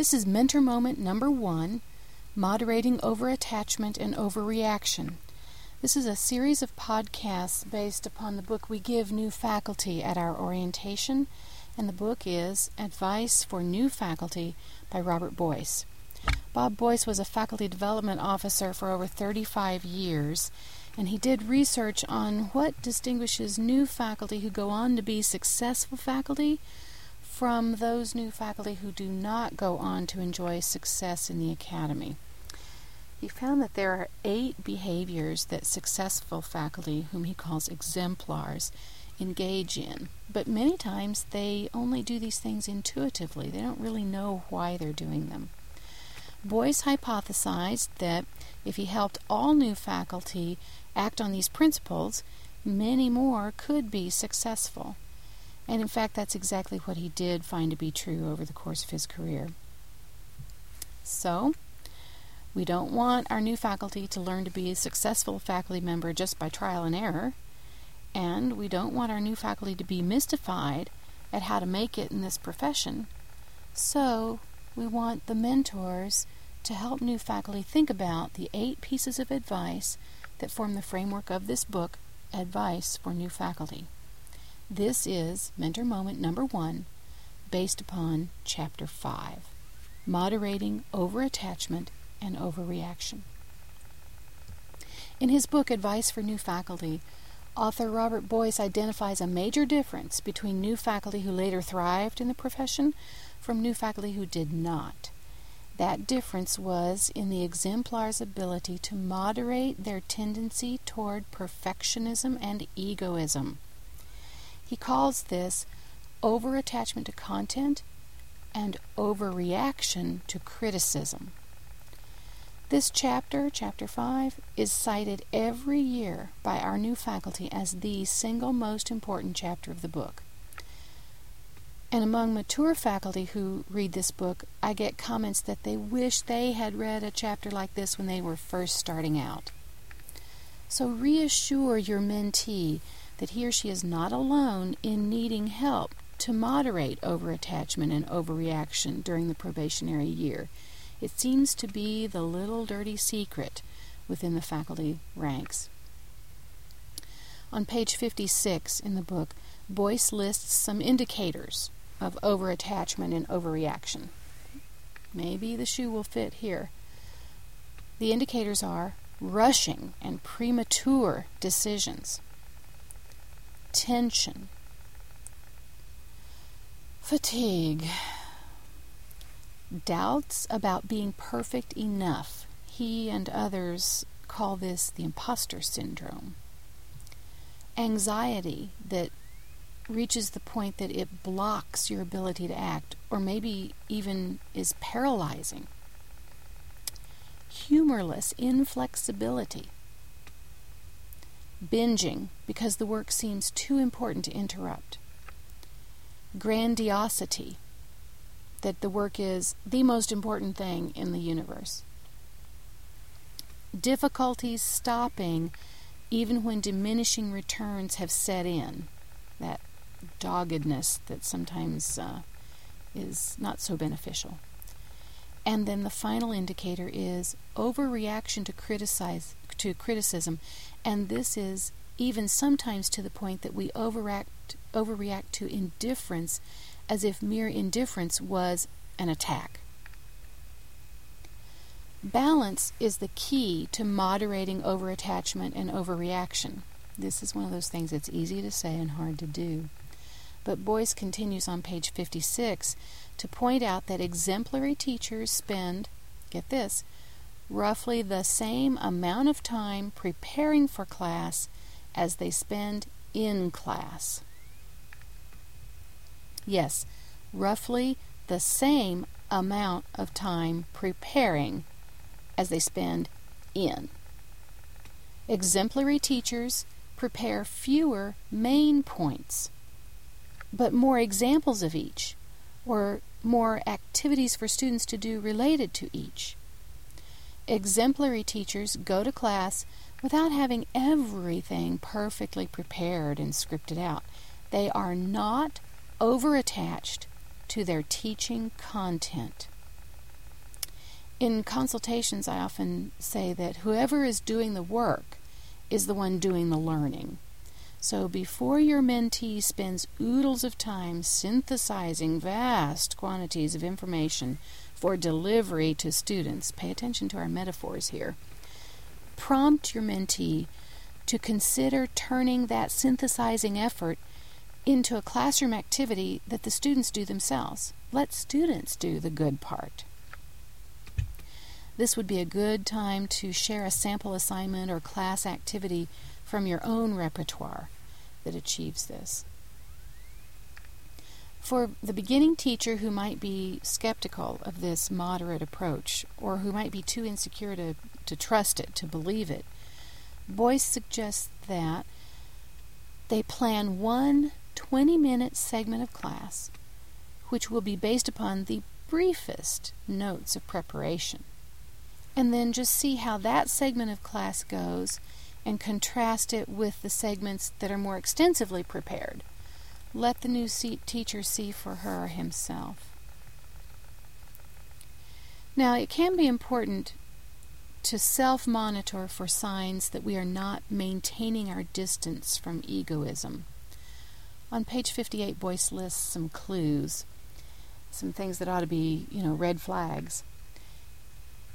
This is mentor moment number one moderating overattachment and overreaction. This is a series of podcasts based upon the book we give new faculty at our orientation, and the book is Advice for New Faculty by Robert Boice. Bob Boice was a faculty development officer for over 35 years, and he did research on what distinguishes new faculty who go on to be successful faculty from those new faculty who do not go on to enjoy success in the academy. He found that there are eight behaviors that successful faculty, whom he calls exemplars, engage in. But many times they only do these things intuitively. They don't really know why they're doing them. Boice hypothesized that if he helped all new faculty act on these principles, many more could be successful. And in fact, that's exactly what he did find to be true over the course of his career. So, we don't want our new faculty to learn to be a successful faculty member just by trial and error, and we don't want our new faculty to be mystified at how to make it in this profession. So, we want the mentors to help new faculty think about the eight pieces of advice that form the framework of this book, Advice for New Faculty. This is Mentor Moment number one, based upon Chapter 5 Moderating Overattachment and overreaction. In his book Advice for New Faculty, author Robert Boice identifies a major difference between new faculty who later thrived in the profession from new faculty who did not. That difference was in the exemplar's ability to moderate their tendency toward perfectionism and egoism. He calls this over attachment to content and overreaction to criticism. This chapter, Chapter 5, is cited every year by our new faculty as the single most important chapter of the book. And among mature faculty who read this book, I get comments that they wish they had read a chapter like this when they were first starting out. So reassure your mentee that he or she is not alone in needing help to moderate overattachment and overreaction during the probationary year. It seems to be the little dirty secret within the faculty ranks. On page 56 in the book, Boice lists some indicators of overattachment and overreaction. Maybe the shoe will fit here. The indicators are rushing and premature decisions, tension, fatigue, doubts about being perfect enough. He and others call this the imposter syndrome. Anxiety that reaches the point that it blocks your ability to act, or maybe even is paralyzing. Humorless inflexibility. Binging because the work seems too important to interrupt. Grandiosity that the work is the most important thing in the universe. Difficulties stopping even when diminishing returns have set in. That doggedness that sometimes uh, is not so beneficial. And then the final indicator is overreaction to criticize to criticism, and this is even sometimes to the point that we overact overreact to indifference as if mere indifference was an attack. Balance is the key to moderating overattachment and overreaction. This is one of those things that's easy to say and hard to do. But Boice continues on page 56 to point out that exemplary teachers spend, get this, roughly the same amount of time preparing for class as they spend in class. Yes, roughly the same amount of time preparing as they spend in. Exemplary teachers prepare fewer main points, but more examples of each, or more activities for students to do related to each. Exemplary teachers go to class without having everything perfectly prepared and scripted out. They are not overattached to their teaching content. In consultations, I often say that whoever is doing the work is the one doing the learning. So before your mentee spends oodles of time synthesizing vast quantities of information for delivery to students, pay attention to our metaphors here. Prompt your mentee to consider turning that synthesizing effort into a classroom activity that the students do themselves. Let students do the good part. This would be a good time to share a sample assignment or class activity from your own repertoire that achieves this. For the beginning teacher who might be skeptical of this moderate approach, or who might be too insecure to, to trust it, to believe it, Boice suggests that they plan one 20 minute segment of class, which will be based upon the briefest notes of preparation. And then just see how that segment of class goes and contrast it with the segments that are more extensively prepared. Let the new teacher see for her himself. Now, it can be important to self monitor for signs that we are not maintaining our distance from egoism. On page 58, Boice lists some clues, some things that ought to be, you know, red flags.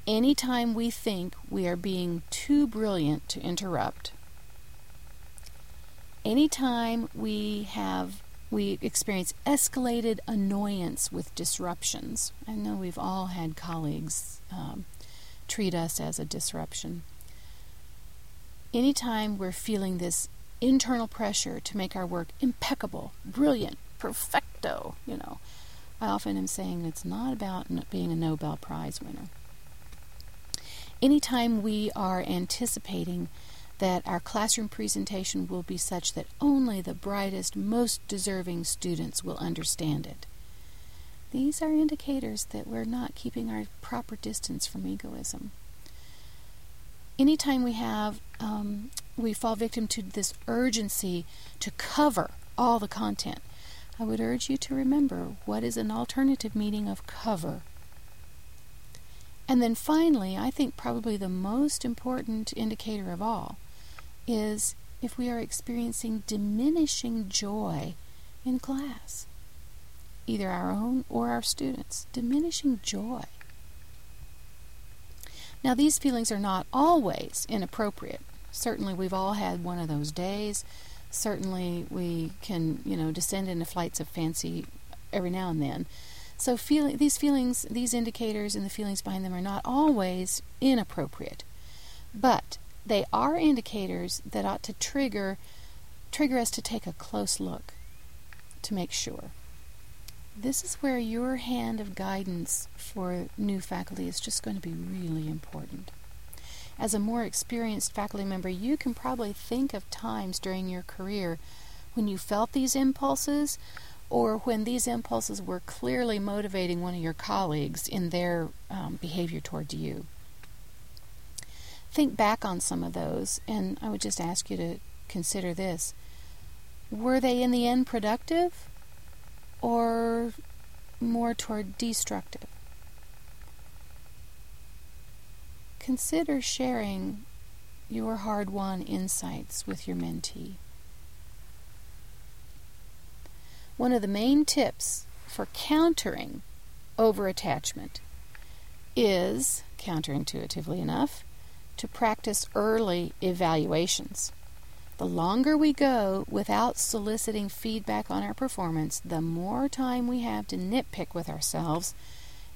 Anytime we think we are being too brilliant to interrupt, anytime we have we experience escalated annoyance with disruptions. I know we've all had colleagues um, treat us as a disruption. Anytime we're feeling this internal pressure to make our work impeccable, brilliant, perfecto, you know. I often am saying it's not about being a Nobel Prize winner. Anytime we are anticipating that our classroom presentation will be such that only the brightest, most deserving students will understand it. These are indicators that we're not keeping our proper distance from egoism. Anytime we have um, we fall victim to this urgency to cover all the content. I would urge you to remember what is an alternative meaning of cover. And then finally, I think probably the most important indicator of all is if we are experiencing diminishing joy in class, either our own or our students. Diminishing joy. Now, these feelings are not always inappropriate. Certainly, we've all had one of those days. Certainly, we can, you know, descend into flights of fancy every now and then. So, feel, these feelings, these indicators, and the feelings behind them are not always inappropriate, but they are indicators that ought to trigger trigger us to take a close look to make sure. This is where your hand of guidance for new faculty is just going to be really important as a more experienced faculty member, you can probably think of times during your career when you felt these impulses or when these impulses were clearly motivating one of your colleagues in their um, behavior toward you. Think back on some of those, and I would just ask you to consider this. Were they in the end productive or more toward destructive? consider sharing your hard won insights with your mentee. One of the main tips for countering over attachment is, counterintuitively enough, to practice early evaluations. The longer we go without soliciting feedback on our performance, the more time we have to nitpick with ourselves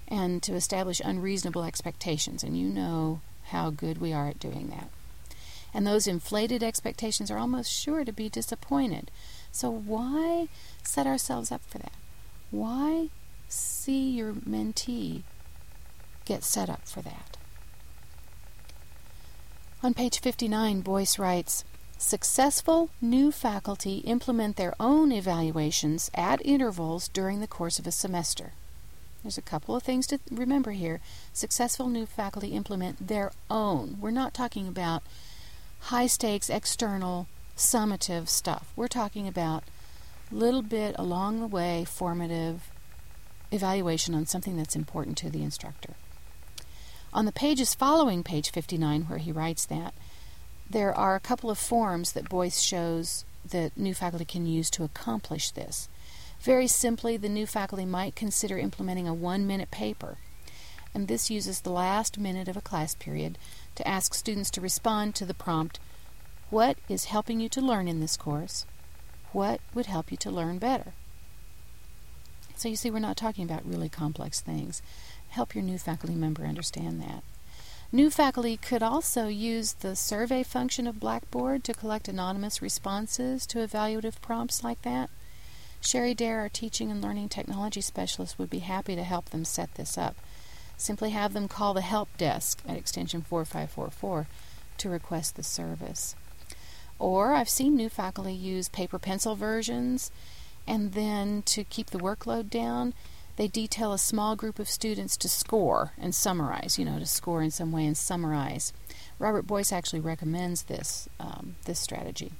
and to establish unreasonable expectations. And you know how good we are at doing that. And those inflated expectations are almost sure to be disappointed. So, why set ourselves up for that? Why see your mentee get set up for that? On page 59, Boice writes Successful new faculty implement their own evaluations at intervals during the course of a semester. There's a couple of things to remember here. Successful new faculty implement their own. We're not talking about high stakes, external, summative stuff. We're talking about little bit along the way formative evaluation on something that's important to the instructor. On the pages following page 59, where he writes that, there are a couple of forms that Boice shows that new faculty can use to accomplish this. Very simply, the new faculty might consider implementing a one minute paper, and this uses the last minute of a class period to ask students to respond to the prompt What is helping you to learn in this course? What would help you to learn better? So you see, we're not talking about really complex things. Help your new faculty member understand that. New faculty could also use the survey function of Blackboard to collect anonymous responses to evaluative prompts like that. Sherry Dare, our teaching and learning technology specialist, would be happy to help them set this up. Simply have them call the help desk at extension 4544 to request the service. Or I've seen new faculty use paper pencil versions, and then to keep the workload down, they detail a small group of students to score and summarize, you know, to score in some way and summarize. Robert Boice actually recommends this, um, this strategy.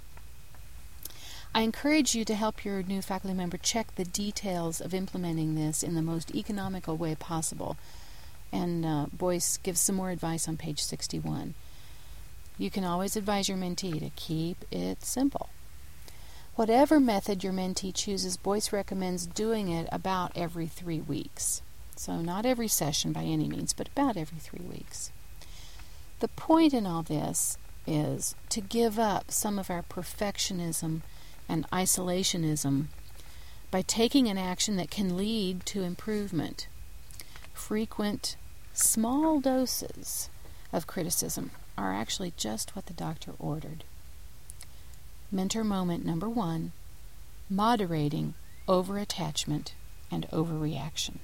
I encourage you to help your new faculty member check the details of implementing this in the most economical way possible. And uh, Boice gives some more advice on page 61. You can always advise your mentee to keep it simple. Whatever method your mentee chooses, Boice recommends doing it about every three weeks. So, not every session by any means, but about every three weeks. The point in all this is to give up some of our perfectionism and isolationism by taking an action that can lead to improvement. Frequent, small doses of criticism are actually just what the doctor ordered. Mentor moment number one moderating over attachment and overreaction.